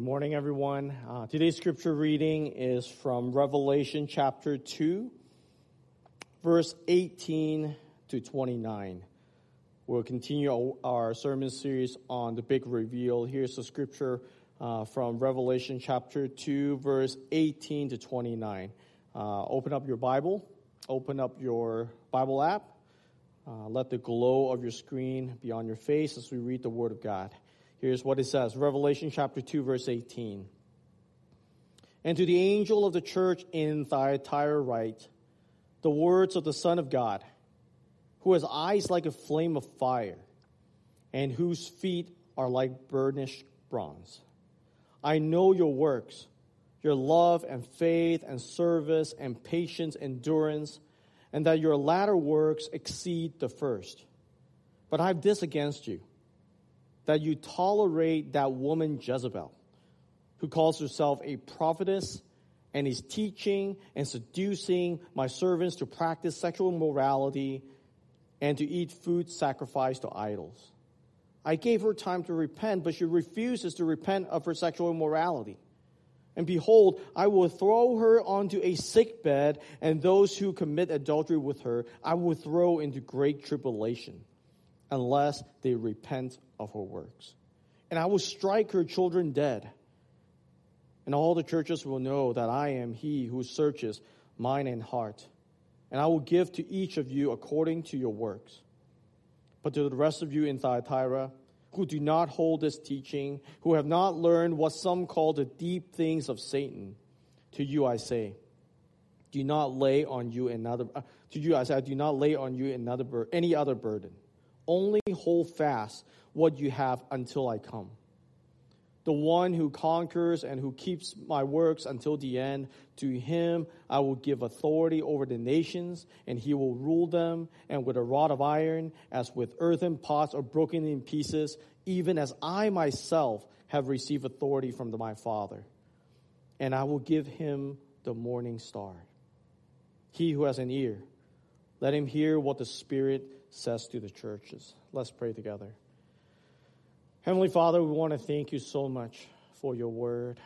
Good morning, everyone. Uh, today's scripture reading is from Revelation chapter 2, verse 18 to 29. We'll continue our sermon series on the big reveal. Here's the scripture uh, from Revelation chapter 2, verse 18 to 29. Uh, open up your Bible, open up your Bible app, uh, let the glow of your screen be on your face as we read the Word of God. Here's what it says Revelation chapter 2, verse 18. And to the angel of the church in Thyatira write, the words of the Son of God, who has eyes like a flame of fire, and whose feet are like burnished bronze. I know your works, your love and faith and service and patience, endurance, and that your latter works exceed the first. But I have this against you that you tolerate that woman Jezebel, who calls herself a prophetess and is teaching and seducing my servants to practice sexual immorality and to eat food sacrificed to idols. I gave her time to repent, but she refuses to repent of her sexual immorality. And behold, I will throw her onto a sick bed, and those who commit adultery with her I will throw into great tribulation unless they repent of her works. And I will strike her children dead. And all the churches will know that I am he who searches mind and heart. And I will give to each of you according to your works. But to the rest of you in Thyatira, who do not hold this teaching, who have not learned what some call the deep things of Satan, to you I say, do not lay on you another. Uh, to you I say, do not lay on you another any other burden only hold fast what you have until I come. The one who conquers and who keeps my works until the end, to him I will give authority over the nations, and he will rule them, and with a rod of iron, as with earthen pots are broken in pieces, even as I myself have received authority from my Father. And I will give him the morning star. He who has an ear, let him hear what the Spirit says to the churches. Let's pray together. Heavenly Father, we want to thank you so much for your word.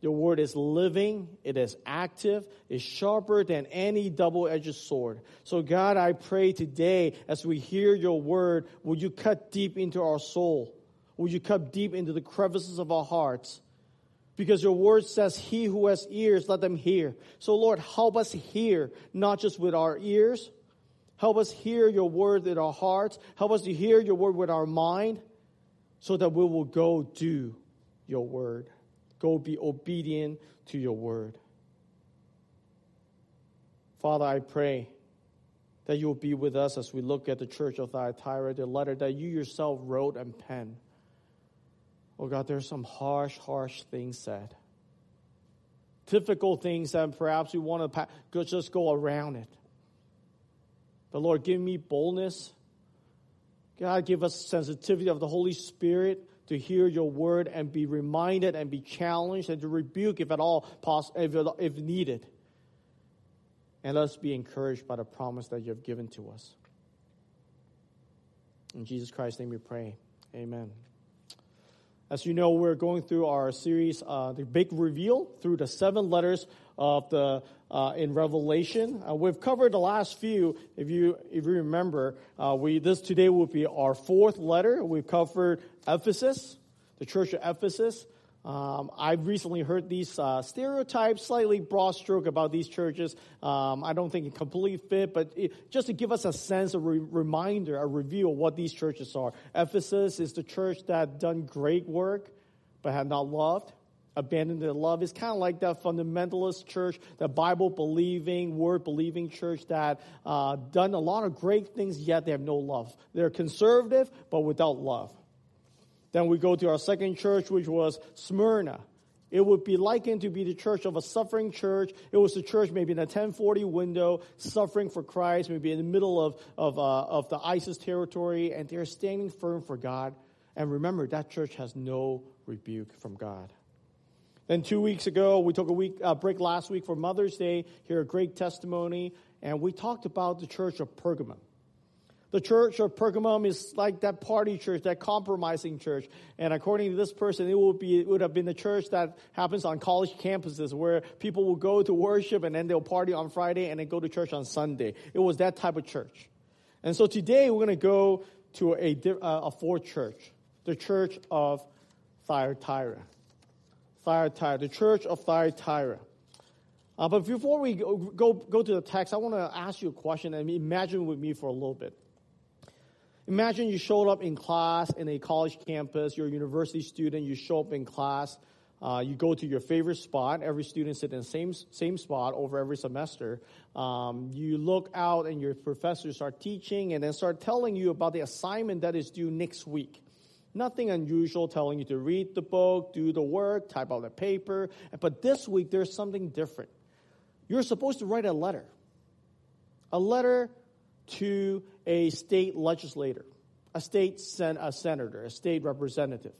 Your word is living, it is active, it's sharper than any double edged sword. So, God, I pray today as we hear your word, will you cut deep into our soul? Will you cut deep into the crevices of our hearts? Because your word says, He who has ears, let them hear. So, Lord, help us hear, not just with our ears, Help us hear your word in our hearts. Help us to hear your word with our mind so that we will go do your word. Go be obedient to your word. Father, I pray that you will be with us as we look at the church of Thyatira, the letter that you yourself wrote and penned. Oh God, there's some harsh, harsh things said. Difficult things that perhaps we want to just go around it. But Lord, give me boldness. God, give us sensitivity of the Holy Spirit to hear your word and be reminded and be challenged and to rebuke if at all possible, if, needed. And let us be encouraged by the promise that you have given to us. In Jesus Christ's name we pray. Amen. As you know, we're going through our series, uh, The Big Reveal, through the seven letters of the uh, in Revelation. Uh, we've covered the last few. If you if you remember, uh, we this today will be our fourth letter. We've covered Ephesus, the church of Ephesus. Um, I've recently heard these uh, stereotypes, slightly broad stroke about these churches. Um, I don't think it completely fit, but it, just to give us a sense, a re- reminder, a review of what these churches are. Ephesus is the church that done great work, but had not loved abandoned their love. It's kind of like that fundamentalist church, that Bible believing, word believing church that uh, done a lot of great things, yet they have no love. They're conservative, but without love. Then we go to our second church, which was Smyrna. It would be likened to be the church of a suffering church. It was the church maybe in a 1040 window, suffering for Christ, maybe in the middle of, of, uh, of the ISIS territory, and they're standing firm for God. And remember, that church has no rebuke from God. Then two weeks ago, we took a week uh, break last week for Mother's Day. Hear a great testimony, and we talked about the church of Pergamum. The church of Pergamum is like that party church, that compromising church. And according to this person, it would be it would have been the church that happens on college campuses where people will go to worship and then they'll party on Friday and then go to church on Sunday. It was that type of church. And so today we're going to go to a, uh, a fourth church, the church of Thyatira. Thyatira, the church of Thyatira. Uh, but before we go, go, go to the text, I want to ask you a question and imagine with me for a little bit. Imagine you showed up in class in a college campus, you're a university student, you show up in class, uh, you go to your favorite spot. Every student sit in the same, same spot over every semester. Um, you look out and your professors start teaching and then start telling you about the assignment that is due next week. Nothing unusual telling you to read the book, do the work, type out the paper. But this week there's something different. You're supposed to write a letter. A letter to a state legislator, a state sen- a senator, a state representative.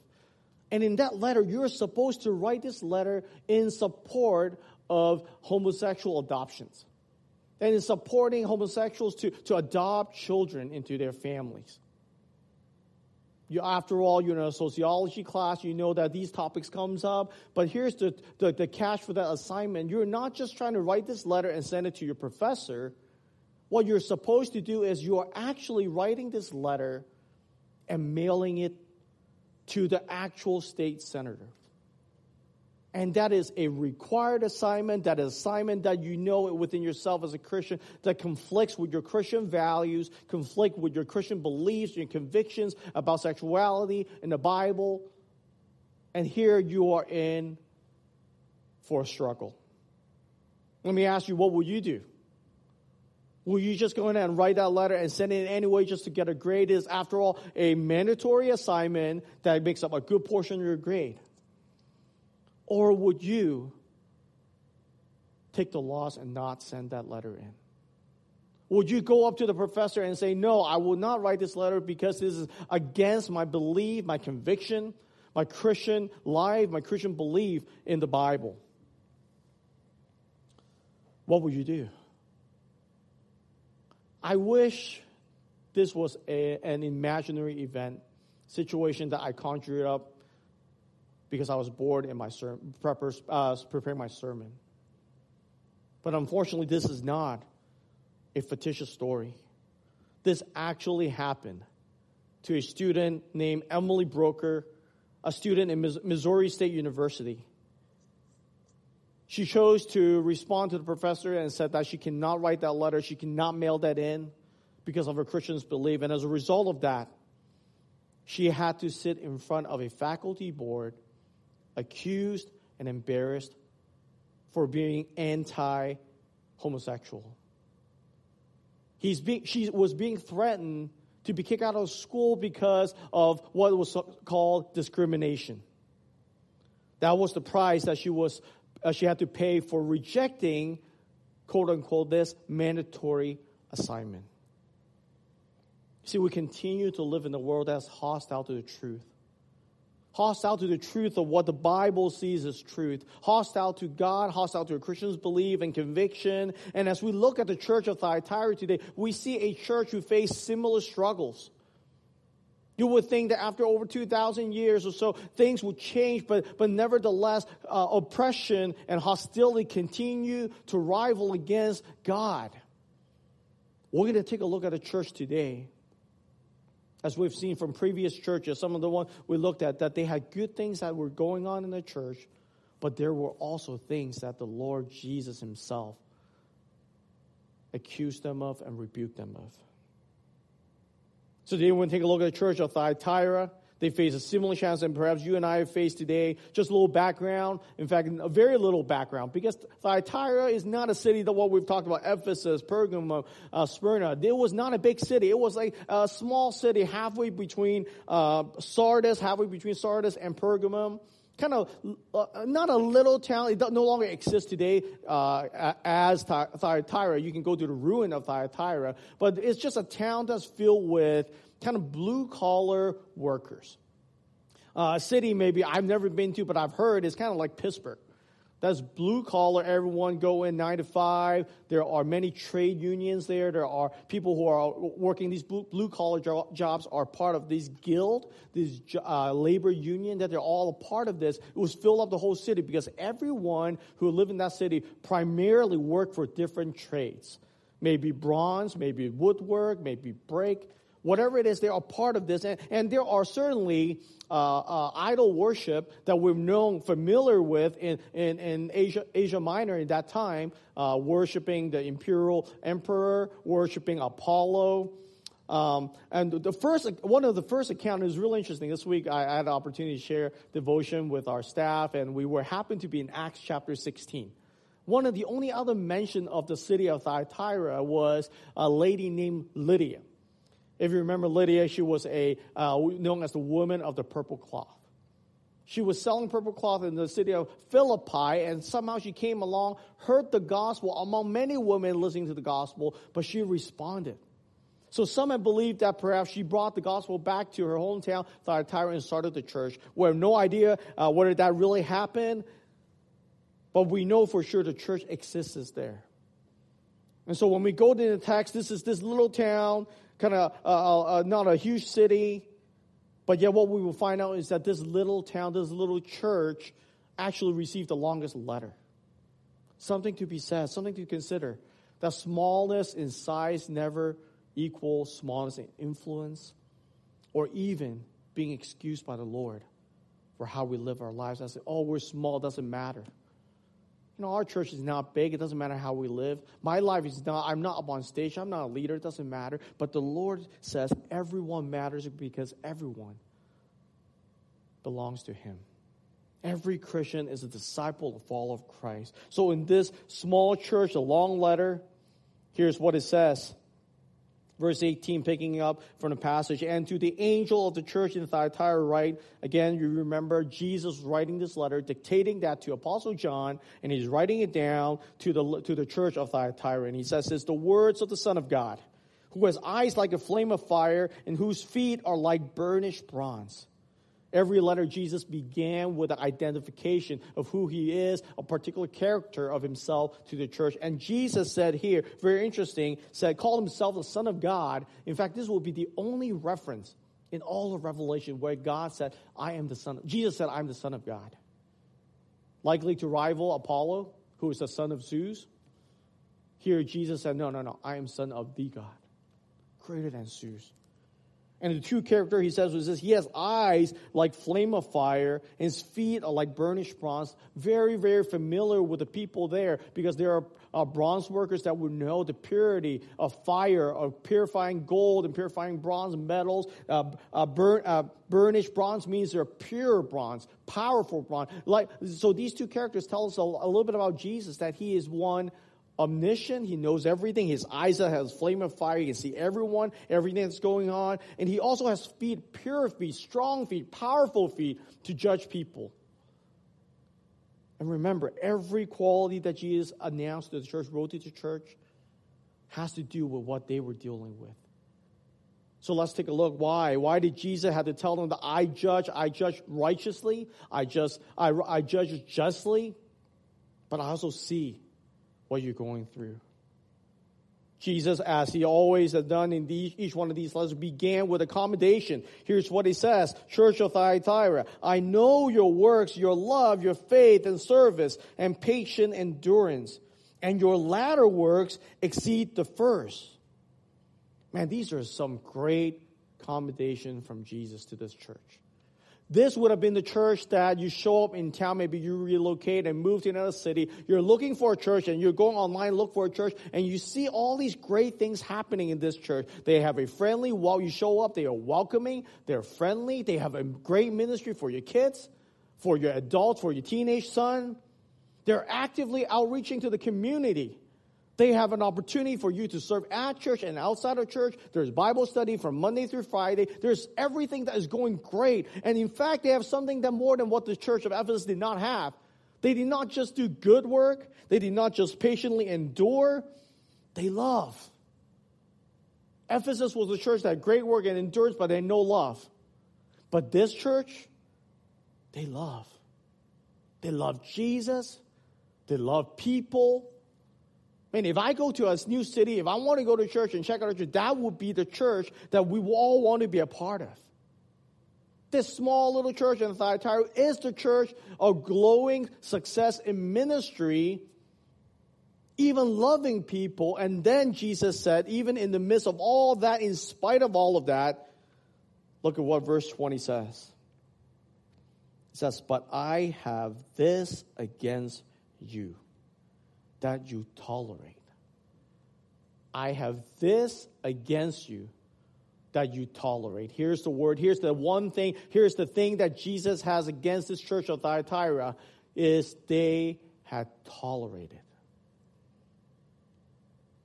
And in that letter, you're supposed to write this letter in support of homosexual adoptions and in supporting homosexuals to, to adopt children into their families. You, after all, you're in a sociology class, you know that these topics comes up. But here's the, the, the catch for that assignment. You're not just trying to write this letter and send it to your professor what you're supposed to do is you are actually writing this letter and mailing it to the actual state senator. And that is a required assignment, that assignment that you know within yourself as a Christian that conflicts with your Christian values, conflict with your Christian beliefs, your convictions about sexuality in the Bible. And here you are in for a struggle. Let me ask you, what will you do? Will you just go in and write that letter and send it in anyway just to get a grade? It is, after all, a mandatory assignment that makes up a good portion of your grade. Or would you take the loss and not send that letter in? Would you go up to the professor and say, No, I will not write this letter because this is against my belief, my conviction, my Christian life, my Christian belief in the Bible? What would you do? I wish this was a, an imaginary event, situation that I conjured up because I was bored in my ser- preppers, uh, preparing my sermon. But unfortunately, this is not a fictitious story. This actually happened to a student named Emily Brooker, a student in Missouri State University. She chose to respond to the professor and said that she cannot write that letter, she cannot mail that in because of her Christian's belief. And as a result of that, she had to sit in front of a faculty board, accused and embarrassed for being anti homosexual. He's being, she was being threatened to be kicked out of school because of what was called discrimination. That was the price that she was uh, she had to pay for rejecting, quote unquote, this mandatory assignment. See, we continue to live in a world that's hostile to the truth. Hostile to the truth of what the Bible sees as truth. Hostile to God, hostile to a Christian's belief and conviction. And as we look at the church of Thyatira today, we see a church who faced similar struggles. You would think that after over 2,000 years or so, things would change, but, but nevertheless, uh, oppression and hostility continue to rival against God. We're going to take a look at the church today. As we've seen from previous churches, some of the ones we looked at, that they had good things that were going on in the church, but there were also things that the Lord Jesus Himself accused them of and rebuked them of. So we're to take a look at the church of Thyatira. They face a similar challenge that perhaps you and I faced today. Just a little background. In fact, a very little background because Thyatira is not a city that what we've talked about, Ephesus, Pergamum, uh, Smyrna. It was not a big city. It was like a small city halfway between uh, Sardis, halfway between Sardis and Pergamum kind of uh, not a little town. It no longer exists today uh, as Thyatira. You can go to the ruin of Thyatira, but it's just a town that's filled with kind of blue collar workers. Uh, a city maybe I've never been to, but I've heard is kind of like Pittsburgh. That's blue collar. Everyone go in nine to five. There are many trade unions there. There are people who are working these blue, collar jo- jobs are part of this guild, this uh, labor union. That they're all a part of this. It was filled up the whole city because everyone who lived in that city primarily worked for different trades. Maybe bronze, maybe woodwork, maybe break, whatever it is. They are part of this, and, and there are certainly uh, uh, idol worship that we're known familiar with in, in, in Asia, Asia Minor in that time, uh, worshiping the imperial emperor, worshiping Apollo. Um, and the first, one of the first account is really interesting. This week, I had an opportunity to share devotion with our staff, and we were happened to be in Acts chapter 16. One of the only other mention of the city of Thyatira was a lady named Lydia. If you remember Lydia, she was a uh, known as the woman of the purple cloth. She was selling purple cloth in the city of Philippi, and somehow she came along, heard the gospel among many women listening to the gospel, but she responded. So some have believed that perhaps she brought the gospel back to her hometown, Thyatira, and started the church. We have no idea uh, whether that really happened, but we know for sure the church exists there. And so when we go to the text, this is this little town kind of uh, uh, uh, not a huge city, but yet what we will find out is that this little town, this little church, actually received the longest letter. Something to be said, something to consider. That smallness in size never equals smallness in influence, or even being excused by the Lord for how we live our lives. I say, oh, we're small, doesn't matter. You know, our church is not big. It doesn't matter how we live. My life is not, I'm not up on stage. I'm not a leader. It doesn't matter. But the Lord says everyone matters because everyone belongs to Him. Every Christian is a disciple, a follower of Christ. So in this small church, a long letter, here's what it says verse 18, picking up from the passage, and to the angel of the church in Thyatira write, again, you remember Jesus writing this letter, dictating that to Apostle John, and he's writing it down to the, to the church of Thyatira, and he says, it's the words of the Son of God, who has eyes like a flame of fire, and whose feet are like burnished bronze. Every letter Jesus began with an identification of who he is, a particular character of himself to the church. And Jesus said here, very interesting, said, called himself the Son of God. In fact, this will be the only reference in all of Revelation where God said, I am the Son. Of, Jesus said, I'm the Son of God. Likely to rival Apollo, who is the son of Zeus. Here, Jesus said, No, no, no, I am Son of the God, greater than Zeus. And the true character, he says, was this he has eyes like flame of fire, and his feet are like burnished bronze. Very, very familiar with the people there because there are uh, bronze workers that would know the purity of fire, of purifying gold and purifying bronze metals. Uh, uh, burn, uh, burnished bronze means they're pure bronze, powerful bronze. Like, so these two characters tell us a, a little bit about Jesus, that he is one omniscient. He knows everything. His eyes has flame of fire. He can see everyone, everything that's going on. And he also has feet, pure feet, strong feet, powerful feet to judge people. And remember, every quality that Jesus announced to the church, wrote to the church, has to do with what they were dealing with. So let's take a look. Why? Why did Jesus have to tell them that I judge, I judge righteously, I just, I, I judge justly, but I also see what you're going through. Jesus, as he always has done in these, each one of these letters, began with accommodation. Here's what he says, Church of Thyatira, I know your works, your love, your faith and service, and patient endurance, and your latter works exceed the first. Man, these are some great commendation from Jesus to this church. This would have been the church that you show up in town, maybe you relocate and move to another city. You're looking for a church and you're going online, look for a church, and you see all these great things happening in this church. They have a friendly, while you show up, they are welcoming, they're friendly, they have a great ministry for your kids, for your adults, for your teenage son. They're actively outreaching to the community. They have an opportunity for you to serve at church and outside of church. There's Bible study from Monday through Friday. There's everything that is going great. And in fact, they have something that more than what the church of Ephesus did not have. They did not just do good work. They did not just patiently endure. They love. Ephesus was a church that great work and endurance, but they no love. But this church, they love. They love Jesus. They love people. I mean, if I go to a new city, if I want to go to church and check out a church, that would be the church that we all want to be a part of. This small little church in Thyatira is the church of glowing success in ministry, even loving people. And then Jesus said, even in the midst of all that, in spite of all of that, look at what verse 20 says. It says, But I have this against you, that you tolerate. I have this against you that you tolerate. Here's the word. Here's the one thing. Here's the thing that Jesus has against this church of Thyatira is they had tolerated.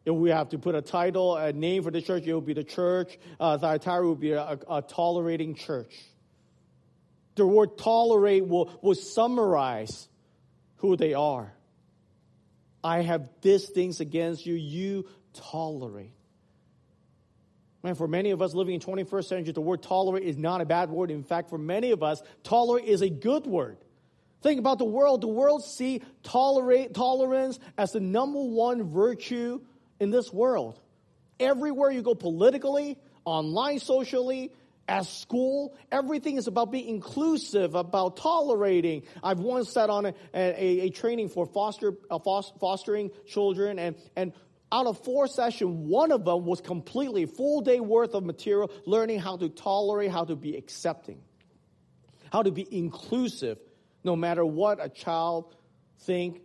If we have to put a title, a name for the church, it would be the church. Uh, Thyatira would be a, a, tolerating church. The word tolerate will, will summarize who they are. I have these things against you. You tolerate. Man, for many of us living in 21st century, the word tolerate is not a bad word. In fact, for many of us, tolerate is a good word. Think about the world. The world see tolerate tolerance as the number one virtue in this world. Everywhere you go politically, online socially, at school, everything is about being inclusive, about tolerating. I've once sat on a, a, a training for foster, uh, fostering children, and, and out of four sessions, one of them was completely full day worth of material, learning how to tolerate, how to be accepting, how to be inclusive, no matter what a child think,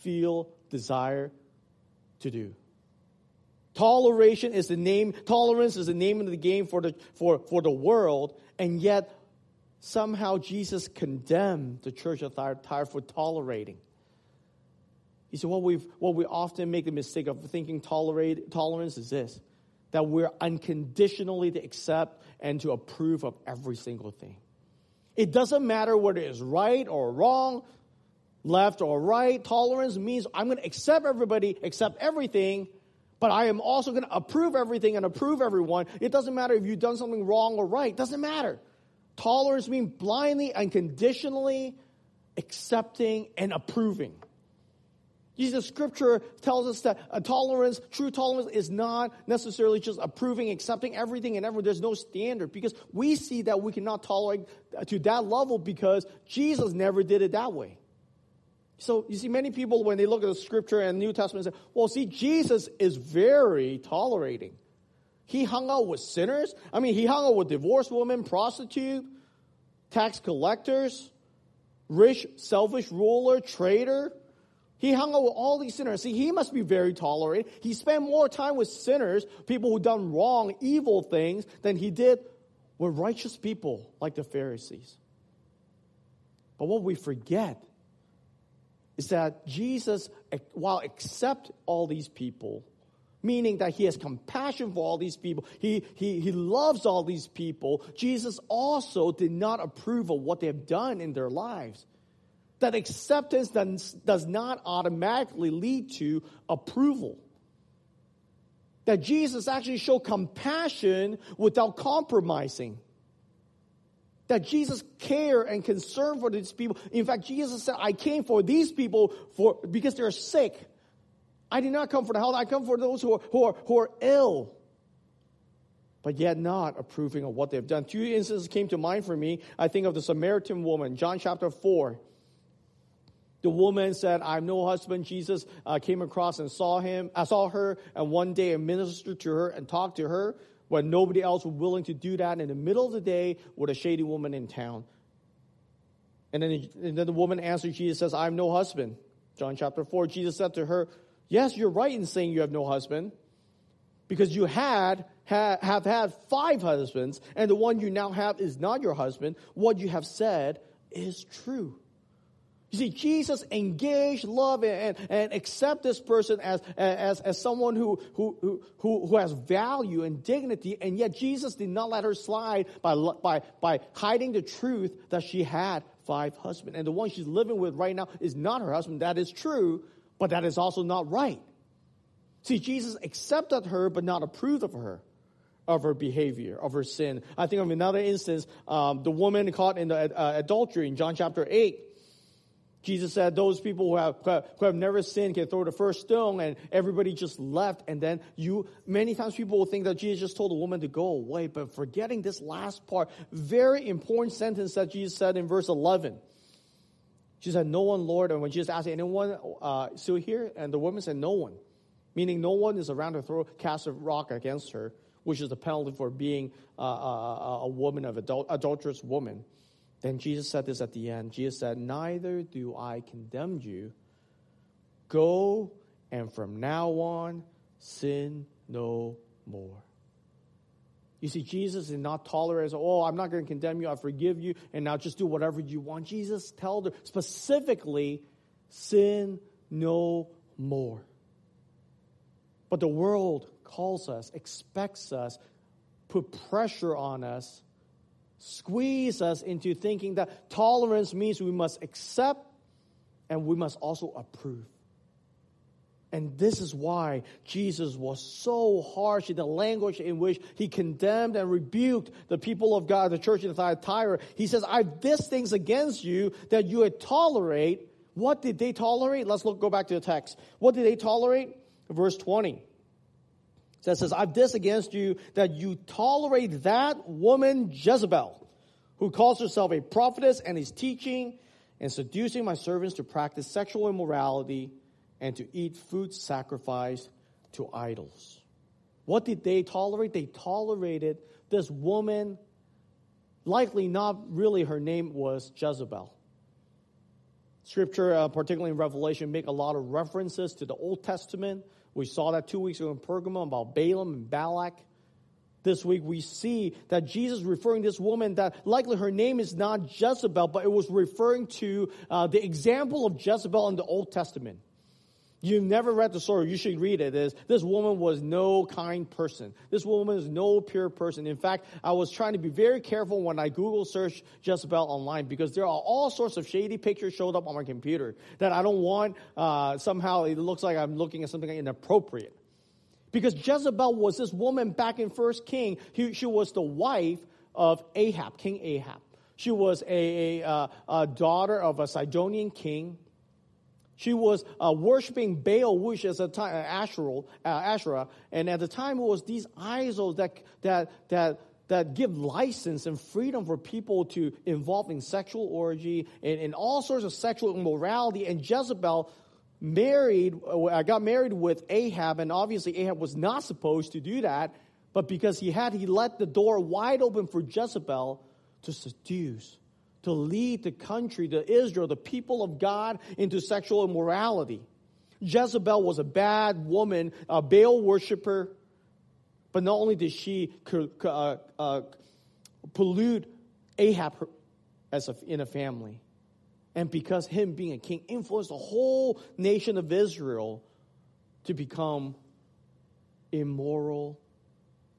feel, desire to do. Toleration is the name, tolerance is the name of the game for the, for, for the world, and yet somehow Jesus condemned the church of Thyatira for tolerating. He said, what, we've, what we often make the mistake of thinking tolerate, tolerance is this that we're unconditionally to accept and to approve of every single thing. It doesn't matter whether it's right or wrong, left or right. Tolerance means I'm going to accept everybody, accept everything, but I am also going to approve everything and approve everyone. It doesn't matter if you've done something wrong or right. It doesn't matter. Tolerance means blindly and conditionally accepting and approving. Jesus, scripture tells us that tolerance, true tolerance, is not necessarily just approving, accepting everything and everyone. There's no standard because we see that we cannot tolerate to that level because Jesus never did it that way. So you see, many people, when they look at the scripture and New Testament, say, well, see, Jesus is very tolerating. He hung out with sinners. I mean, he hung out with divorced women, prostitute, tax collectors, rich, selfish ruler, traitor. He hung out with all these sinners. See, he must be very tolerant. He spent more time with sinners, people who done wrong, evil things, than he did with righteous people like the Pharisees. But what we forget is that Jesus, while accept all these people, meaning that he has compassion for all these people, he, he, he loves all these people, Jesus also did not approve of what they have done in their lives that acceptance does, not automatically lead to approval. That Jesus actually showed compassion without compromising. That Jesus care and concern for these people. In fact, Jesus said, I came for these people for because they're sick. I did not come for the health, I come for those who are, who are, who are ill but yet not approving of what they've done. Two instances came to mind for me. I think of the Samaritan woman, John chapter 4. The woman said, I have no husband. Jesus uh, came across and saw him. I saw her, and one day I ministered to her and talked to her when nobody else was willing to do that in the middle of the day with a shady woman in town. And then, and then the woman answered Jesus says, I have no husband. John chapter 4, Jesus said to her, Yes, you're right in saying you have no husband, because you had ha, have had five husbands, and the one you now have is not your husband. What you have said is true. You see, Jesus engaged, love, and, and accept this person as, as, as someone who, who, who, who has value and dignity, and yet Jesus did not let her slide by, by, by hiding the truth that she had five husbands. And the one she's living with right now is not her husband. That is true, but that is also not right. See, Jesus accepted her, but not approved of her, of her behavior, of her sin. I think of another instance, um, the woman caught in the uh, adultery in John chapter 8 Jesus said those people who have, who have never sinned can throw the first stone and everybody just left. And then you, many times people will think that Jesus just told the woman to go away, but forgetting this last part, very important sentence that Jesus said in verse 11. She said, no one, Lord. And when Jesus asked anyone uh, still here, and the woman said, no one. Meaning no one is around to throw, cast a rock against her, which is the penalty for being uh, a, a, woman of adult, adulterous woman. Then Jesus said this at the end. Jesus said, Neither do I condemn you. Go and from now on sin no more. You see, Jesus did not tolerate, oh, I'm not going to condemn you, I forgive you, and now just do whatever you want. Jesus told her specifically, sin no more. But the world calls us, expects us, put pressure on us squeeze us into thinking that tolerance means we must accept and we must also approve. And this is why Jesus was so harsh in the language in which he condemned and rebuked the people of God, the church in Thyatira. He says, I've this things against you that you would tolerate. What did they tolerate? Let's look, go back to the text. What did they tolerate? Verse 20 that says, I've this against you that you tolerate that woman Jezebel, who calls herself a prophetess and is teaching and seducing my servants to practice sexual immorality and to eat food sacrificed to idols. What did they tolerate? They tolerated this woman, likely not really her name was Jezebel. Scripture, uh, particularly in Revelation, make a lot of references to the Old Testament we saw that two weeks ago in Pergamum about Balaam and Balak. This week we see that Jesus referring this woman that likely her name is not Jezebel, but it was referring to uh, the example of Jezebel in the Old Testament. You've never read the story, you should read it. Is this woman was no kind person. This woman is no pure person. In fact, I was trying to be very careful when I Google search Jezebel online because there are all sorts of shady pictures showed up on my computer that I don't want. Uh, somehow it looks like I'm looking at something inappropriate. Because Jezebel was this woman back in First King. He, she was the wife of Ahab, King Ahab. She was a, a, uh, a daughter of a Sidonian king. She was uh, worshiping Baal, which is a time, uh, Asherah, uh, Asherah, and at the time it was these idols that that that that give license and freedom for people to involve in sexual orgy and, and all sorts of sexual immorality. And Jezebel married, uh, got married with Ahab, and obviously Ahab was not supposed to do that, but because he had, he let the door wide open for Jezebel to seduce to lead the country, the Israel, the people of God into sexual immorality. Jezebel was a bad woman, a Baal worshiper, but not only did she uh, uh, pollute Ahab as a, in a family, and because him being a king influenced the whole nation of Israel to become immoral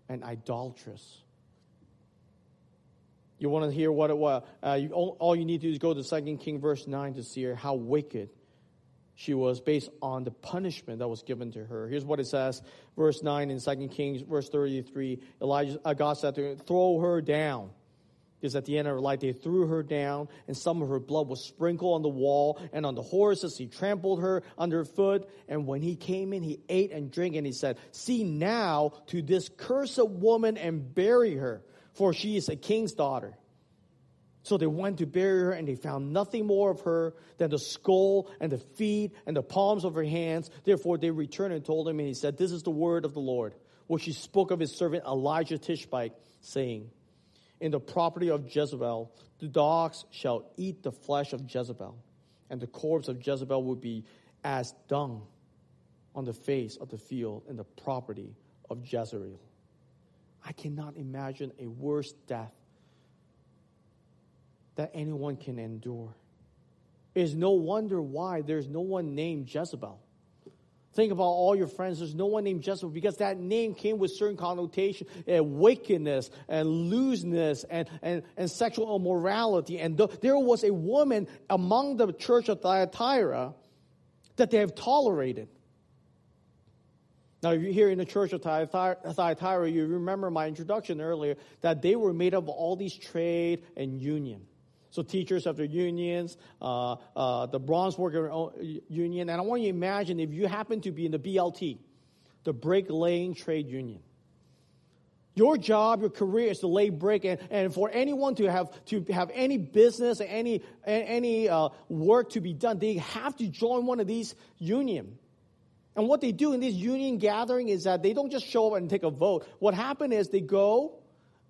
and idolatrous. You want to hear what it was? Uh, you, all, all, you need to do is go to Second King verse 9 to see how wicked she was based on the punishment that was given to her. Here's what it says, verse 9 in Second Kings, verse 33. Elijah, uh, God said to her, throw her down. Because at the end of her life, they threw her down, and some of her blood was sprinkled on the wall and on the horses. He trampled her underfoot. And when he came in, he ate and drank, and he said, See now to this cursed woman and bury her for she is a king's daughter. So they went to bury her, and they found nothing more of her than the skull and the feet and the palms of her hands. Therefore, they returned and told him, and he said, This is the word of the Lord, which he spoke of his servant Elijah Tishbite, saying, In the property of Jezebel, the dogs shall eat the flesh of Jezebel, and the corpse of Jezebel will be as dung on the face of the field in the property of Jezreel. I cannot imagine a worse death that anyone can endure. It is no wonder why there's no one named Jezebel. Think about all your friends. There's no one named Jezebel because that name came with certain connotation, and wickedness and looseness and, and, and sexual immorality. And th- there was a woman among the church of Thyatira that they have tolerated. Now, if you're here in the church of Thyatira, you remember my introduction earlier that they were made up of all these trade and union. So teachers have their unions, uh, uh, the bronze worker union, and I want you to imagine if you happen to be in the BLT, the brick laying trade union. Your job, your career is to lay brick, and, and for anyone to have to have any business, any any uh, work to be done, they have to join one of these union. And what they do in this union gathering is that they don't just show up and take a vote. What happened is they go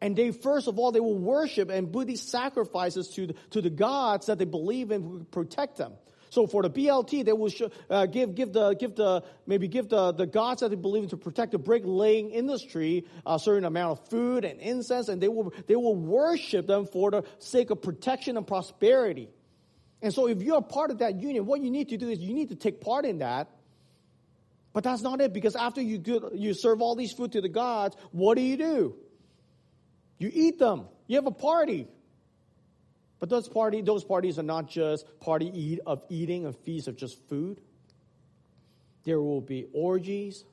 and they first of all they will worship and put these sacrifices to the, to the gods that they believe in who protect them. So for the BLT, they will show, uh, give give the give the maybe give the, the gods that they believe in to protect the brick laying industry a certain amount of food and incense, and they will they will worship them for the sake of protection and prosperity. And so, if you're a part of that union, what you need to do is you need to take part in that. But that's not it, because after you you serve all these food to the gods, what do you do? You eat them. You have a party. But those party, those parties are not just party eat of eating and feast of just food. There will be orgies,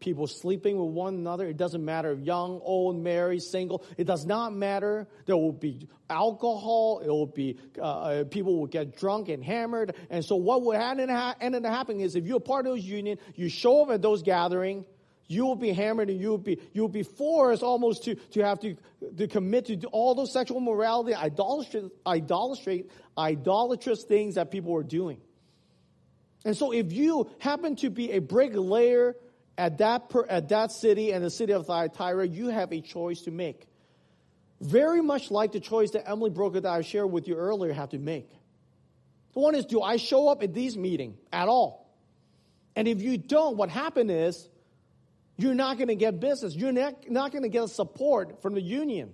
people sleeping with one another. It doesn't matter if young, old, married, single. It does not matter. There will be alcohol. It will be uh, uh people will get drunk and hammered. And so what will end up happening is if you're part of those union, you show up at those gatherings you will be hammered and you will be, you will be forced almost to, to have to, to commit to all those sexual morality, idolatry, idolatrous things that people are doing. And so if you happen to be a bricklayer at that, per, at that city and the city of Thyatira, you have a choice to make. Very much like the choice that Emily Brooker that I shared with you earlier had to make. The one is, do I show up at these meetings at all? And if you don't, what happened is you're not going to get business. You're not, not going to get support from the union.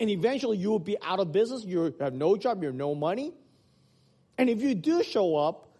And eventually you will be out of business. You have no job. You have no money. And if you do show up,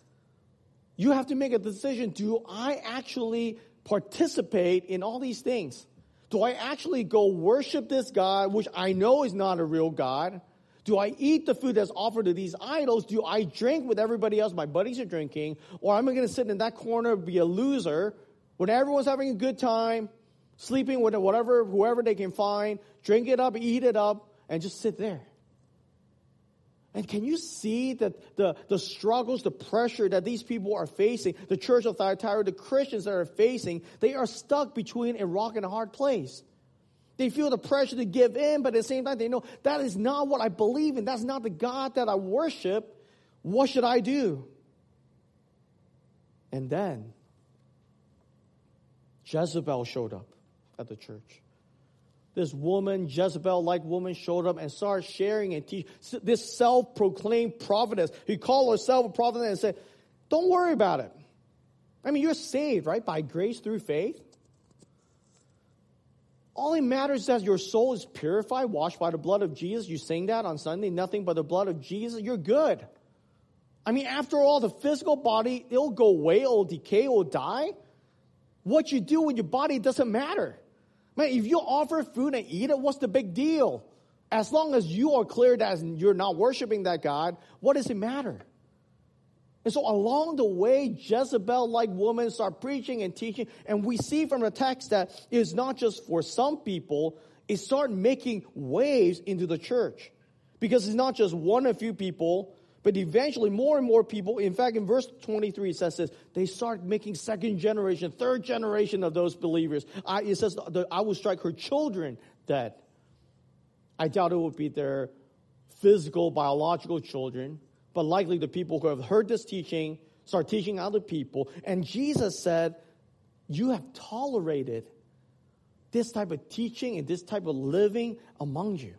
you have to make a decision. Do I actually participate in all these things? Do I actually go worship this God, which I know is not a real God? Do I eat the food that's offered to these idols? Do I drink with everybody else my buddies are drinking? Or am I going to sit in that corner, be a loser, when everyone's having a good time, sleeping with whatever, whoever they can find, drink it up, eat it up, and just sit there. And can you see that the, the struggles, the pressure that these people are facing, the church of Thyatira, the Christians that are facing, they are stuck between a rock and a hard place. They feel the pressure to give in, but at the same time, they know that is not what I believe in. That's not the God that I worship. What should I do? And then Jezebel showed up at the church. This woman, Jezebel like woman, showed up and started sharing and teaching. This self proclaimed prophetess. He called herself a prophetess and said, Don't worry about it. I mean, you're saved, right? By grace through faith. All it matters is that your soul is purified, washed by the blood of Jesus. You sing that on Sunday, nothing but the blood of Jesus. You're good. I mean, after all, the physical body, it'll go away, it'll decay, it'll die. What you do with your body doesn't matter. Man, if you offer food and eat it, what's the big deal? As long as you are clear that you're not worshiping that God, what does it matter? And so along the way, Jezebel-like women start preaching and teaching, and we see from the text that it's not just for some people, it start making waves into the church. Because it's not just one or few people, but eventually, more and more people, in fact, in verse 23, it says this, they start making second generation, third generation of those believers. I, it says, I will strike her children dead. I doubt it would be their physical, biological children, but likely the people who have heard this teaching start teaching other people. And Jesus said, You have tolerated this type of teaching and this type of living among you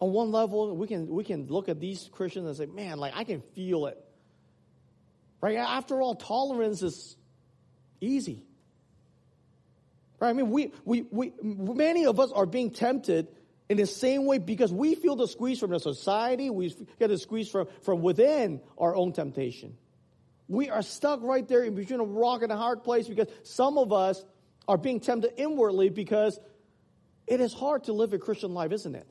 on one level, we can, we can look at these Christians and say, man, like I can feel it. Right? After all, tolerance is easy. Right? I mean, we, we, we, many of us are being tempted in the same way because we feel the squeeze from the society, we get the squeeze from, from within our own temptation. We are stuck right there in between a rock and a hard place because some of us are being tempted inwardly because it is hard to live a Christian life, isn't it?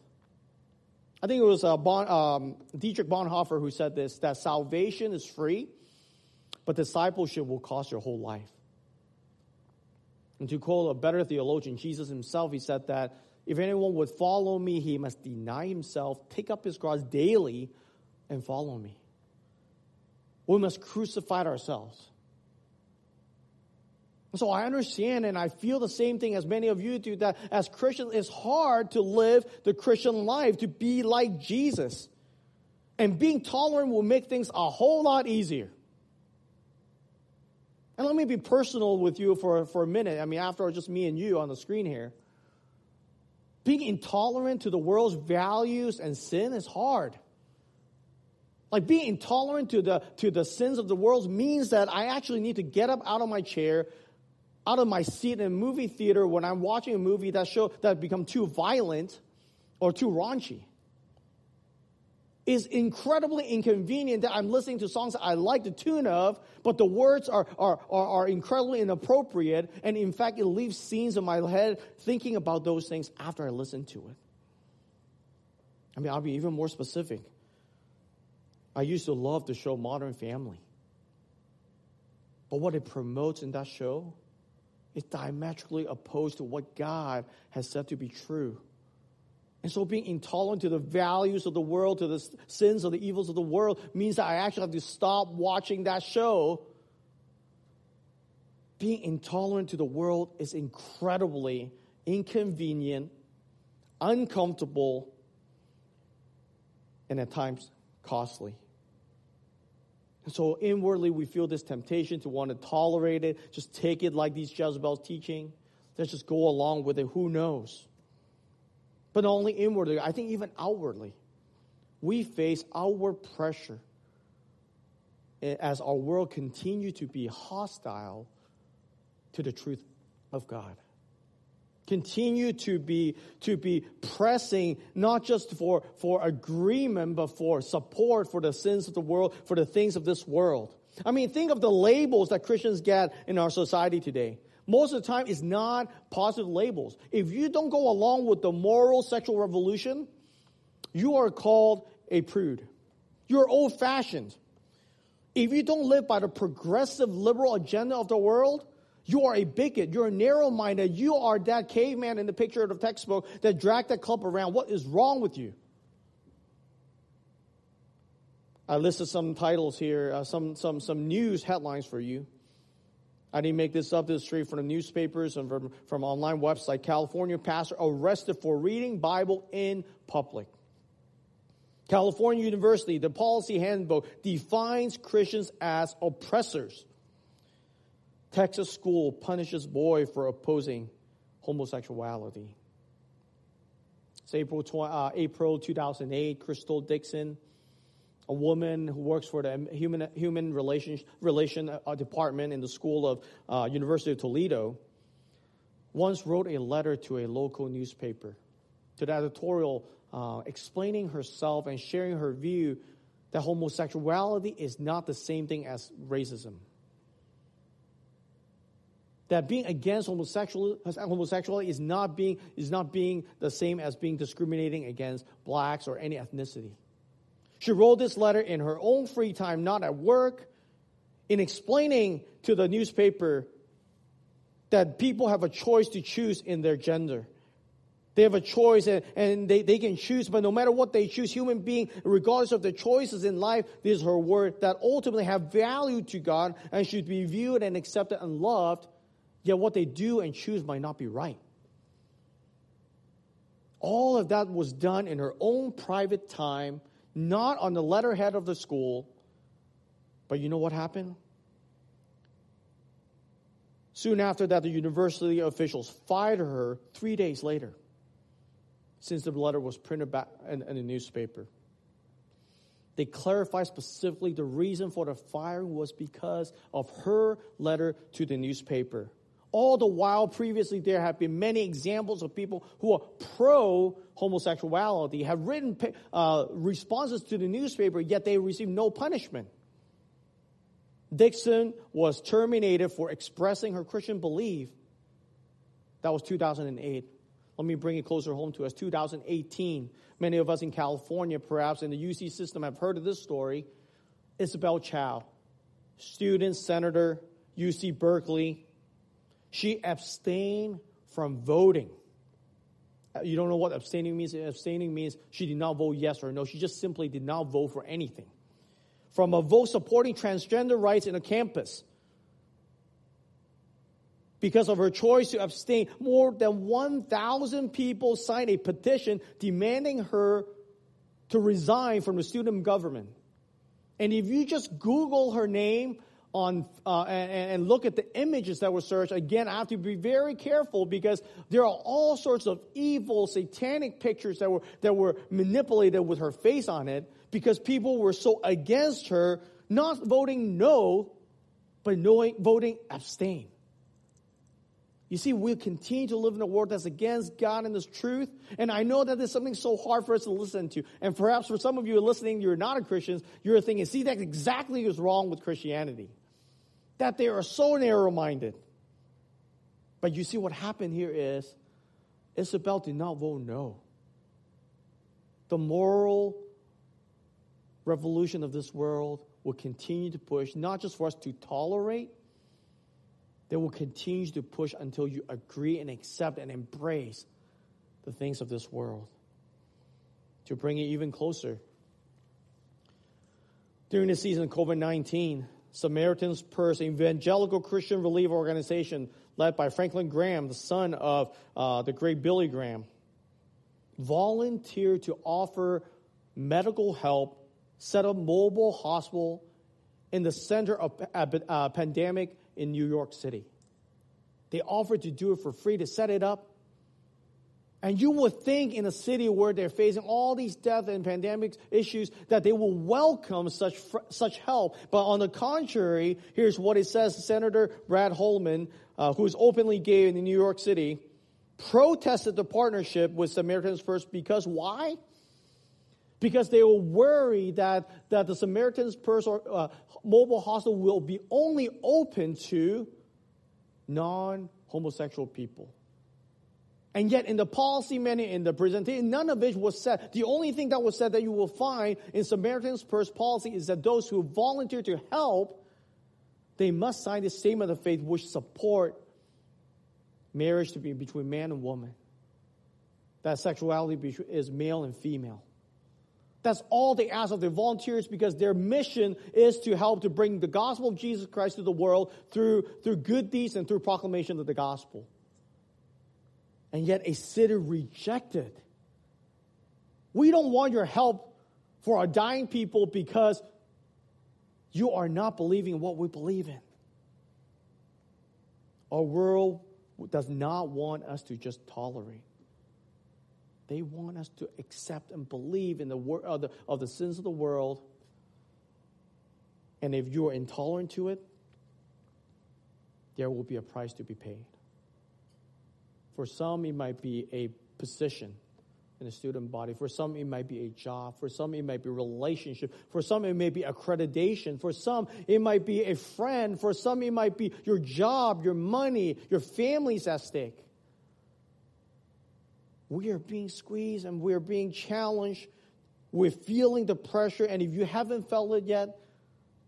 I think it was uh, bon, um, Dietrich Bonhoeffer who said this that salvation is free, but discipleship will cost your whole life. And to quote a better theologian, Jesus himself, he said that If anyone would follow me, he must deny himself, take up his cross daily, and follow me. We must crucify ourselves. So I understand and I feel the same thing as many of you do that as Christians, it's hard to live the Christian life, to be like Jesus. And being tolerant will make things a whole lot easier. And let me be personal with you for, for a minute. I mean, after all, just me and you on the screen here. Being intolerant to the world's values and sin is hard. Like being intolerant to the, to the sins of the world means that I actually need to get up out of my chair, out of my seat in a movie theater when I'm watching a movie that show that become too violent or too raunchy. Is incredibly inconvenient that I'm listening to songs I like the tune of, but the words are, are, are, are incredibly inappropriate, and in fact, it leaves scenes in my head thinking about those things after I listen to it. I mean, I'll be even more specific. I used to love the show Modern Family. But what it promotes in that show is diametrically opposed to what God has said to be true. And so being intolerant to the values of the world, to the sins or the evils of the world, means that I actually have to stop watching that show. Being intolerant to the world is incredibly inconvenient, uncomfortable, and at times costly. And so inwardly, we feel this temptation to want to tolerate it, just take it like these Jezebel's teaching. Let's just go along with it. Who knows? But not only inwardly, I think even outwardly, we face outward pressure as our world continues to be hostile to the truth of God continue to be to be pressing not just for for agreement but for support for the sins of the world for the things of this world. I mean think of the labels that christians get in our society today. Most of the time it's not positive labels. If you don't go along with the moral sexual revolution you are called a prude. You're old fashioned if you don't live by the progressive liberal agenda of the world you are a bigot. You're narrow minded. You are that caveman in the picture of the textbook that dragged that club around. What is wrong with you? I listed some titles here, uh, some, some, some news headlines for you. I didn't make this up. This is straight from the newspapers and from, from online website. California pastor arrested for reading Bible in public. California University, the policy handbook defines Christians as oppressors. Texas school punishes boy for opposing homosexuality. It's April, uh, April 2008, Crystal Dixon, a woman who works for the Human, human Relation, Relation uh, Department in the School of uh, University of Toledo, once wrote a letter to a local newspaper to the editorial uh, explaining herself and sharing her view that homosexuality is not the same thing as racism that being against homosexual, homosexuality is not being, is not being the same as being discriminating against blacks or any ethnicity. She wrote this letter in her own free time, not at work, in explaining to the newspaper that people have a choice to choose in their gender. They have a choice and, and they, they can choose, but no matter what they choose, human being, regardless of their choices in life, this is her word that ultimately have value to God and should be viewed and accepted and loved Yet what they do and choose might not be right. All of that was done in her own private time, not on the letterhead of the school. But you know what happened? Soon after that, the university officials fired her three days later, since the letter was printed back in, in the newspaper. They clarified specifically the reason for the firing was because of her letter to the newspaper. All the while, previously, there have been many examples of people who are pro homosexuality, have written uh, responses to the newspaper, yet they receive no punishment. Dixon was terminated for expressing her Christian belief. That was 2008. Let me bring it closer home to us. 2018. Many of us in California, perhaps in the UC system, have heard of this story. Isabel Chow, student, senator, UC Berkeley, she abstained from voting uh, you don't know what abstaining means? Abstaining means she did not vote yes or no. She just simply did not vote for anything. From a vote supporting transgender rights in a campus because of her choice to abstain. More than 1,000 people signed a petition demanding her to resign from the student government. And if you just Google her name on uh, and, and, look at the images that were searched, again, I have to be very careful because there are all sorts of evil, satanic pictures that were that were manipulated with her face on it because people were so against her, not voting no, but knowing, voting abstain. You see, we continue to live in a world that's against God and this truth. And I know that there's something so hard for us to listen to. And perhaps for some of you listening, you're not a Christian, you're thinking, see, that's exactly what's wrong with Christianity. That they are so narrow minded. But you see, what happened here is Isabel did not vote no. The moral revolution of this world will continue to push, not just for us to tolerate, they will continue to push until you agree and accept and embrace the things of this world. To bring it even closer. During the season of COVID 19, Samaritan's Purse, evangelical Christian relief organization led by Franklin Graham, the son of uh, the great Billy Graham, volunteered to offer medical help, set up mobile hospital in the center of a pandemic in New York City. They offered to do it for free to set it up. And you would think in a city where they're facing all these death and pandemic issues that they will welcome such, such help. But on the contrary, here's what it says. Senator Brad Hoylman, uh, who is openly gay in New York City, protested the partnership with Samaritan's Purse because why? Because they were worried that, that the Samaritan's Purse or uh, mobile hostel will be only open to non homosexual people. And yet, in the policy manual, in the presentation, none of it was said. The only thing that was said that you will find in Samaritan's Purse policy is that those who volunteer to help, they must sign the statement of faith which support marriage to be between man and woman. That sexuality is male and female. That's all they ask of their volunteers because their mission is to help to bring the gospel of Jesus Christ to the world through, through good deeds and through proclamation of the gospel. And yet a city rejected. We don't want your help for our dying people because you are not believing what we believe in. Our world does not want us to just tolerate. They want us to accept and believe in the, wor- of, the, of the sins of the world. And if you are intolerant to it, there will be a price to be paid. For some, it might be a position in a student body. For some, it might be a job. For some, it might be a relationship. For some, it may be accreditation. For some, it might be a friend. For some, it might be your job, your money, your family's at stake we are being squeezed and we're being challenged. We're feeling the pressure. And if you haven't felt it yet,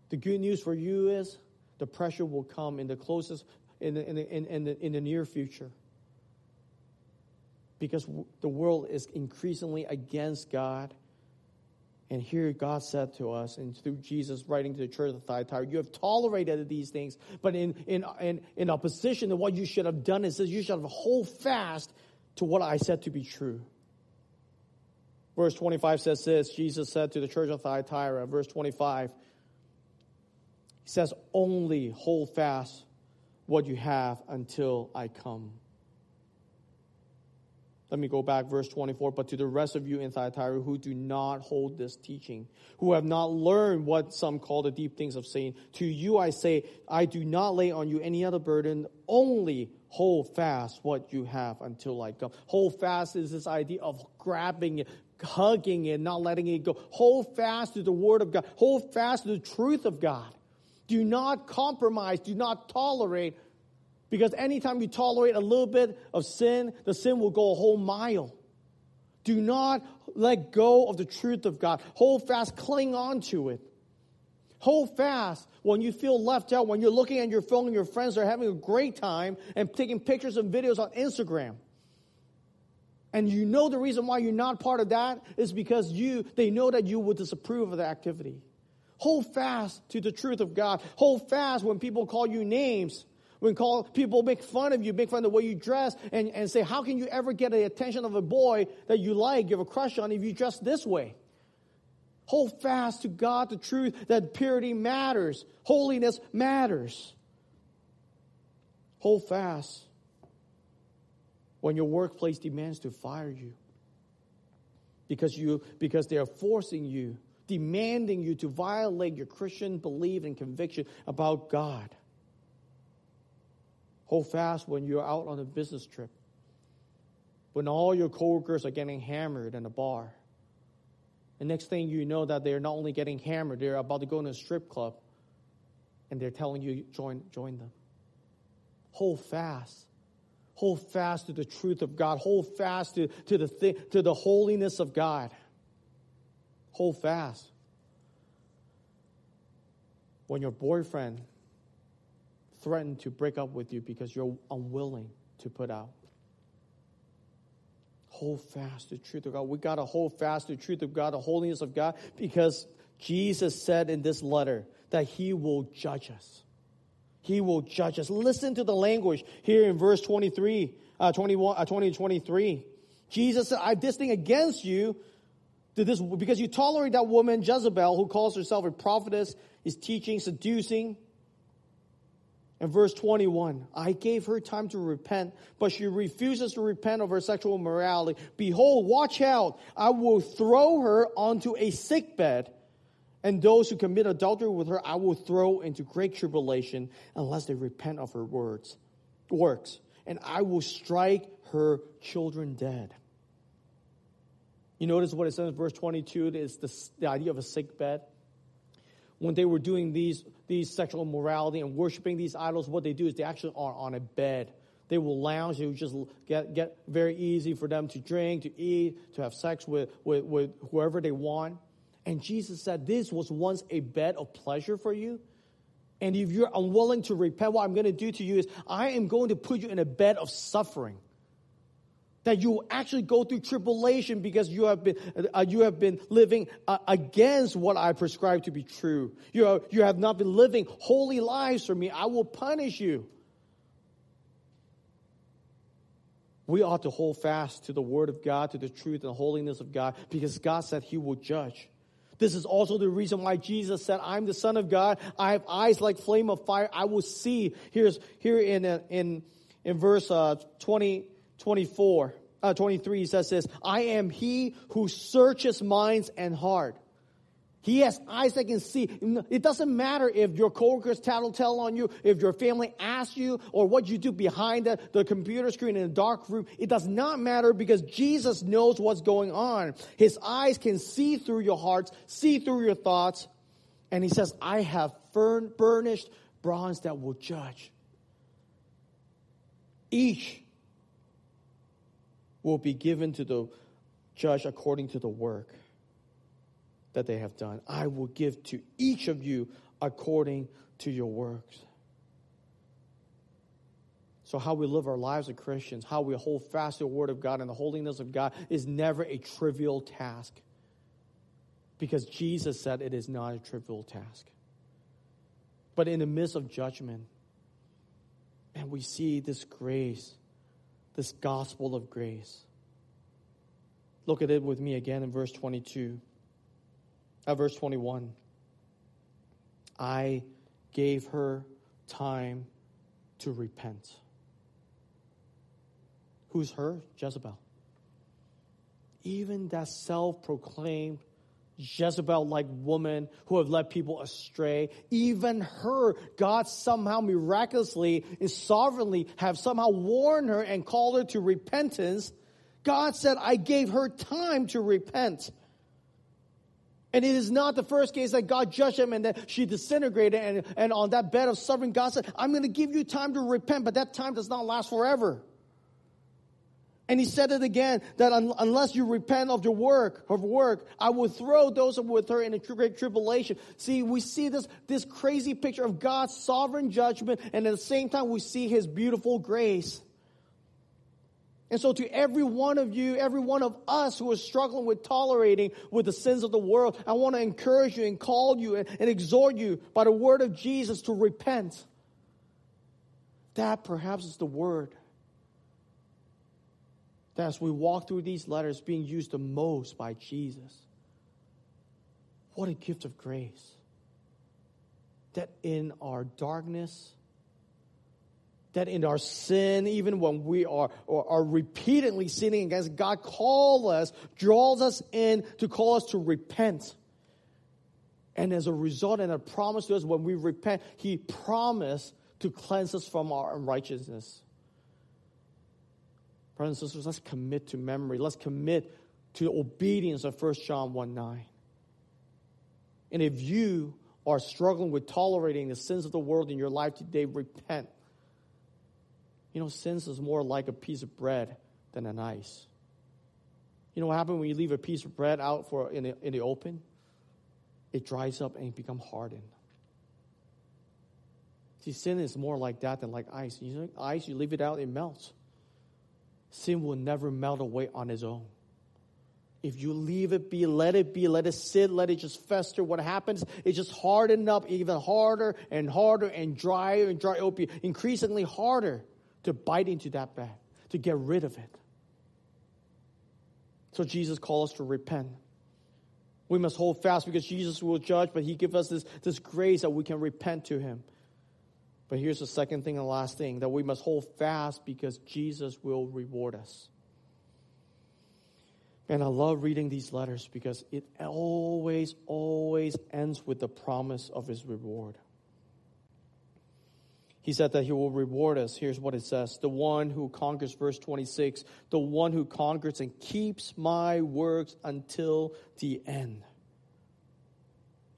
the good news for you is the pressure will come in the closest, in the, in the, in the, in the near future. Because the world is increasingly against God. And here God said to us, and through Jesus writing to the church of Thyatira, you have tolerated these things, but in, in, in, in opposition to what you should have done, it says you should have hold fast to what I said to be true. Verse 25 says this Jesus said to the church of Thyatira, verse 25, He says, Only hold fast what you have until I come. Let me go back, verse 24. But to the rest of you in Thyatira who do not hold this teaching, who have not learned what some call the deep things of Satan, to you I say, I do not lay on you any other burden, only hold fast what you have until I come. Hold fast is this idea of grabbing it, hugging it, not letting it go. Hold fast to the word of God. Hold fast to the truth of God. Do not compromise. Do not tolerate because anytime you tolerate a little bit of sin, the sin will go a whole mile. Do not let go of the truth of God. Hold fast, cling on to it. Hold fast when you feel left out, when you're looking at your phone and your friends are having a great time and taking pictures and videos on Instagram. And you know the reason why you're not part of that is because you they know that you would disapprove of the activity. Hold fast to the truth of God. Hold fast when people call you names. When call, people make fun of you, make fun of the way you dress, and, and say, How can you ever get the attention of a boy that you like, you have a crush on, if you dress this way? Hold fast to God, the truth that purity matters, holiness matters. Hold fast when your workplace demands to fire you. Because you because they are forcing you demanding you to violate your christian belief and conviction about god. Hold fast when you're out on a business trip when all your coworkers are getting hammered in a bar the next thing you know that they're not only getting hammered they're about to go to a strip club and they're telling you join join them hold fast Hold fast to the truth of God. Hold fast to, to, the, thi- to the holiness of God. Hold fast. When your boyfriend threatened to break up with you because you're unwilling to put out. Hold fast the truth of God. We got to hold fast the truth of God, the holiness of God, because Jesus said in this letter that He will judge us. He will judge us. Listen to the language here in verse 23, uh, 21, uh, 20 23. Jesus said, I have this thing against you to this, because you tolerate that woman Jezebel who calls herself a prophetess, is teaching, seducing. And verse 21, I gave her time to repent, but she refuses to repent of her sexual morality. Behold, watch out. I will throw her onto a sick bed and those who commit adultery with her, I will throw into great tribulation unless they repent of her words, works. And I will strike her children dead. You notice what it says in verse 22 is the, the idea of a sick bed. When they were doing these, these sexual immorality and worshiping these idols, what they do is they actually are on a bed. They will lounge. It will just get, get very easy for them to drink, to eat, to have sex with, with, with whoever they want. And Jesus said, This was once a bed of pleasure for you. And if you're unwilling to repent, what I'm going to do to you is I am going to put you in a bed of suffering. That you actually go through tribulation because you have been, uh, you have been living uh, against what I prescribe to be true. You, are, you have not been living holy lives for me. I will punish you. We ought to hold fast to the Word of God, to the truth and holiness of God, because God said He will judge. This is also the reason why Jesus said, I'm the son of God. I have eyes like flame of fire. I will see. Here's, here in, uh, in, in verse, uh, 20, 24, uh, 23, he says this, I am he who searches minds and heart. He has eyes that can see. It doesn't matter if your coworkers tattletale on you, if your family asks you, or what you do behind the, the computer screen in a dark room. It does not matter because Jesus knows what's going on. His eyes can see through your hearts, see through your thoughts. And he says, I have burnished bronze that will judge. Each will be given to the judge according to the work that they have done. I will give to each of you according to your works. So, how we live our lives as Christians, how we hold fast to the Word of God and the holiness of God is never a trivial task. Because Jesus said it is not a trivial task. But in the midst of judgment, and we see this grace, this gospel of grace. Look at it with me again in verse 22. At verse 21. I gave her time to repent. Who's her? Jezebel. Even that self proclaimed Jezebel like woman who have led people astray, even her, God somehow miraculously and sovereignly have somehow warned her and called her to repentance. God said, I gave her time to repent. And it is not the first case that God judged him and that she disintegrated and, and on that bed of suffering, God said, I'm going to give you time to repent, but that time does not last forever. And he said it again, that un- unless you repent of your work, of work, I will throw those with her in a great tribulation. See, we see this, this crazy picture of God's sovereign judgment, and at the same time we see his beautiful grace. And so, to every one of you, every one of us who are struggling with tolerating with the sins of the world, I want to encourage you and call you and, and exhort you by the word of Jesus to repent. That perhaps is the word that as we walk through these letters being used the most by Jesus. What a gift of grace. That in our darkness, that in our sin, even when we are, or are repeatedly sinning against God, calls us, draws us in to call us to repent. And as a result, and a promise to us, when we repent, He promised to cleanse us from our unrighteousness. Brothers and sisters, let's commit to memory. Let's commit to obedience of 1 John 1 9. And if you are struggling with tolerating the sins of the world in your life today, repent. You know, sins is more like a piece of bread than an ice. You know what happens when you leave a piece of bread out for in the, in the open? It dries up and it becomes hardened. See, sin is more like that than like ice. You know, ice, you leave it out, it melts. Sin will never melt away on its own. If you leave it be, let it be, let it sit, let it just fester, what happens? It just harden up even harder and harder and drier and drier, be increasingly harder to bite into that bag, to get rid of it. So Jesus calls us to repent. We must hold fast because Jesus will judge, but he gives us this, this grace that we can repent to him. But here's the second thing and last thing that we must hold fast because Jesus will reward us. And I love reading these letters because it always, always ends with the promise of his reward. He said that he will reward us. Here's what it says The one who conquers, verse 26, the one who conquers and keeps my works until the end.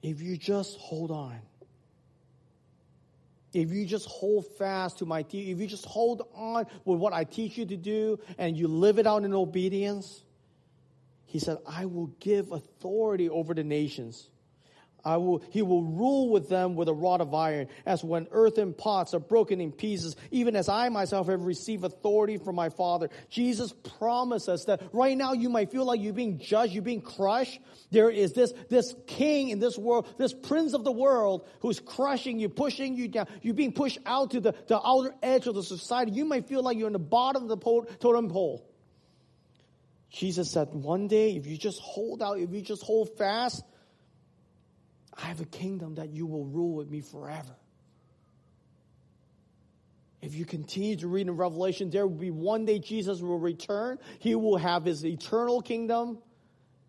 If you just hold on, if you just hold fast to my teaching, if you just hold on with what I teach you to do and you live it out in obedience, he said, I will give authority over the nations. I will, he will rule with them with a rod of iron, as when earthen pots are broken in pieces, even as I myself have received authority from my Father. Jesus promised us that right now you might feel like you're being judged, you're being crushed. There is this, this king in this world, this prince of the world who's crushing you, pushing you down. You're being pushed out to the, the outer edge of the society. You might feel like you're in the bottom of the pole, totem pole. Jesus said, one day, if you just hold out, if you just hold fast, I have a kingdom that you will rule with me forever. If you continue to read in Revelation, there will be one day Jesus will return. He will have his eternal kingdom.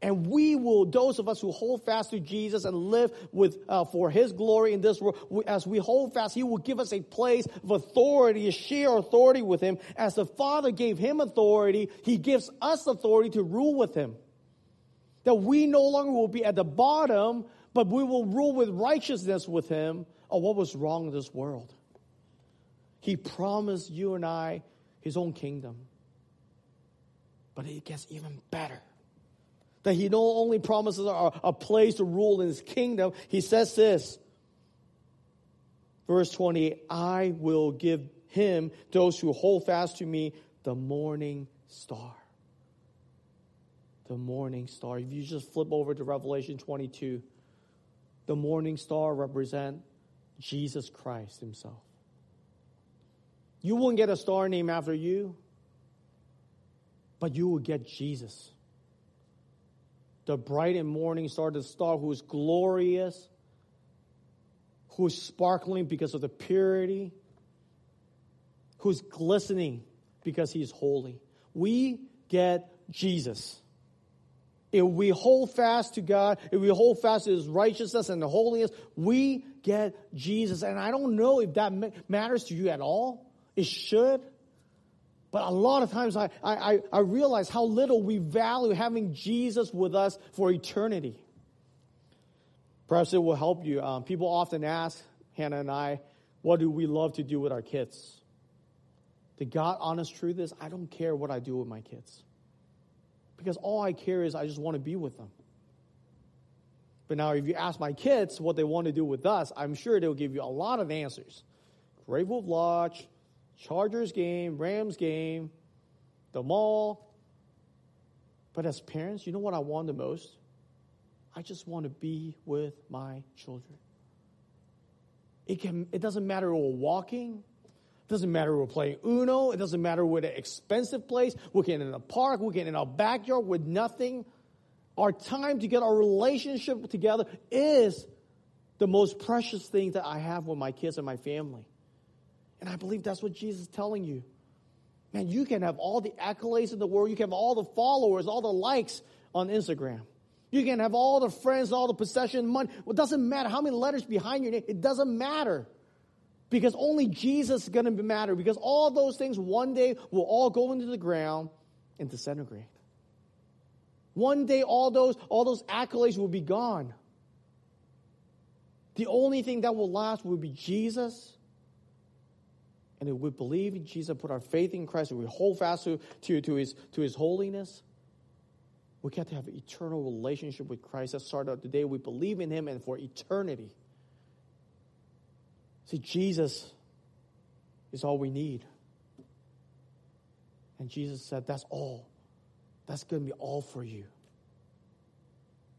And we will, those of us who hold fast to Jesus and live with, uh, for His glory in this world, as we hold fast, He will give us a place of authority, a share authority with Him. As the Father gave Him authority, He gives us authority to rule with Him. That we no longer will be at the bottom, but we will rule with righteousness with him of what was wrong in this world. He promised you and I his own kingdom. But it gets even better. That he not only promises a place to rule in his kingdom, he says this. Verse 20, I will give him, those who hold fast to me, the morning star. The morning star. If you just flip over to Revelation 22, the morning star represent Jesus Christ himself. You won't get a star named after you, but you will get Jesus. The bright and morning star, the star who is glorious, who is sparkling because of the purity, who's glistening because he is holy. We get Jesus. If we hold fast to God, if we hold fast to His righteousness and the holiness, we get Jesus. And I don't know if that matters to you at all. It should. But a lot of times I, I, I realize how little we value having Jesus with us for eternity. Perhaps it will help you. Um, people often ask Hannah and I, what do we love to do with our kids? The God honest truth is, I don't care what I do with my kids because all I care is I just want to be with them. But now, if you ask my kids what they want to do with us, I'm sure they'll give you a lot of answers. Great Wolf Lodge, Chargers game, Rams game, the mall. But as parents, you know what I want the most? I just want to be with my children. It, can, it doesn't matter we're walking. It doesn't matter we're playing Uno. It doesn't matter we're at an expensive place. We're getting in a park. We're getting in our backyard with nothing. Our time to get our relationship together is the most precious thing that I have with my kids and my family. And I believe that's what Jesus is telling you. Man, you can have all the accolades in the world. You can have all the followers, all the likes on Instagram. You can have all the friends, all the possession, money. It doesn't matter how many letters behind your name. It doesn't matter. Because only Jesus is going to matter. Because all those things one day will all go into the ground and disintegrate. One day all those, all those accolades will be gone. The only thing that will last will be Jesus. And if we believe in Jesus, put our faith in Christ, and we hold fast to, to, to, his, to his holiness, we get to have an eternal relationship with Christ that started out today. We believe in him and for eternity. See, Jesus is all we need. And Jesus said, That's all. That's going to be all for you.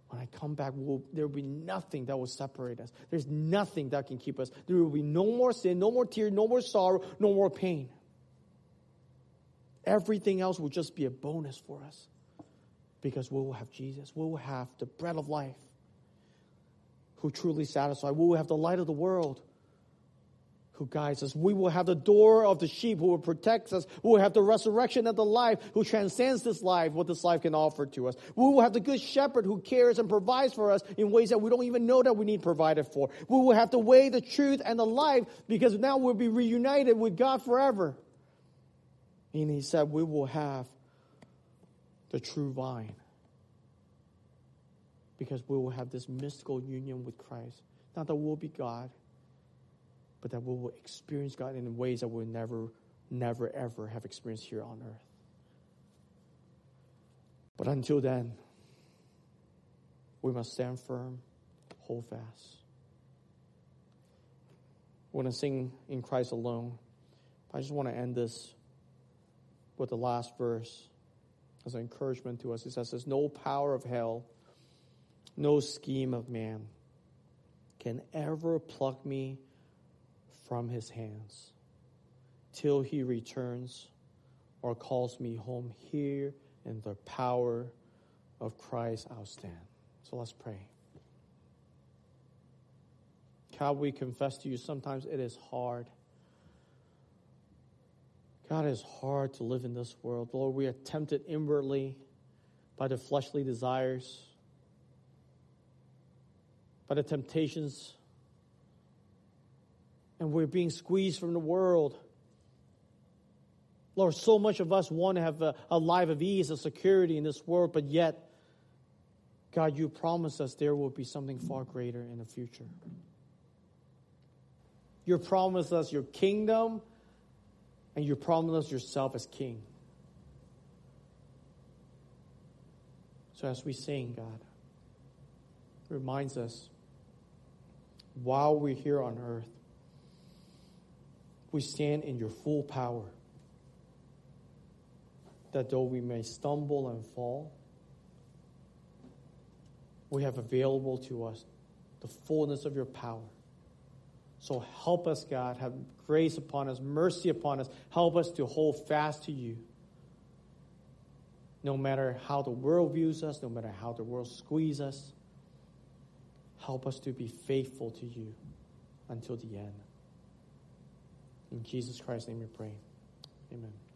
When I come back, we'll, there will be nothing that will separate us. There's nothing that can keep us. There will be no more sin, no more tears, no more sorrow, no more pain. Everything else will just be a bonus for us because we will have Jesus. We will have the bread of life who truly satisfies. We will have the light of the world who guides us. We will have the door of the sheep who will protect us. We will have the resurrection of the life who transcends this life, what this life can offer to us. We will have the good shepherd who cares and provides for us in ways that we don't even know that we need provided for. We will have the way, the truth, and the life because now we'll be reunited with God forever. And he said, we will have the true vine because we will have this mystical union with Christ. Not that we'll be God but that we will experience God in ways that we'll never, never, ever have experienced here on earth. But until then, we must stand firm, hold fast. We're going to sing in Christ alone. I just want to end this with the last verse as an encouragement to us. It says, There's no power of hell, no scheme of man can ever pluck me from his hands till he returns or calls me home here in the power of Christ I'll stand. So let's pray. God, we confess to you sometimes it is hard. God, it is hard to live in this world. Lord, we are tempted inwardly by the fleshly desires, by the temptations and we're being squeezed from the world. Lord, so much of us want to have a, a life of ease and security in this world, but yet, God, you promise us there will be something far greater in the future. You promise us your kingdom, and you promise us yourself as king. So as we sing, God, reminds us while we're here on earth, we stand in your full power. That though we may stumble and fall, we have available to us the fullness of your power. So help us, God, have grace upon us, mercy upon us. Help us to hold fast to you. No matter how the world views us, no matter how the world squeezes us, help us to be faithful to you until the end. In Jesus Christ's name we pray. Amen.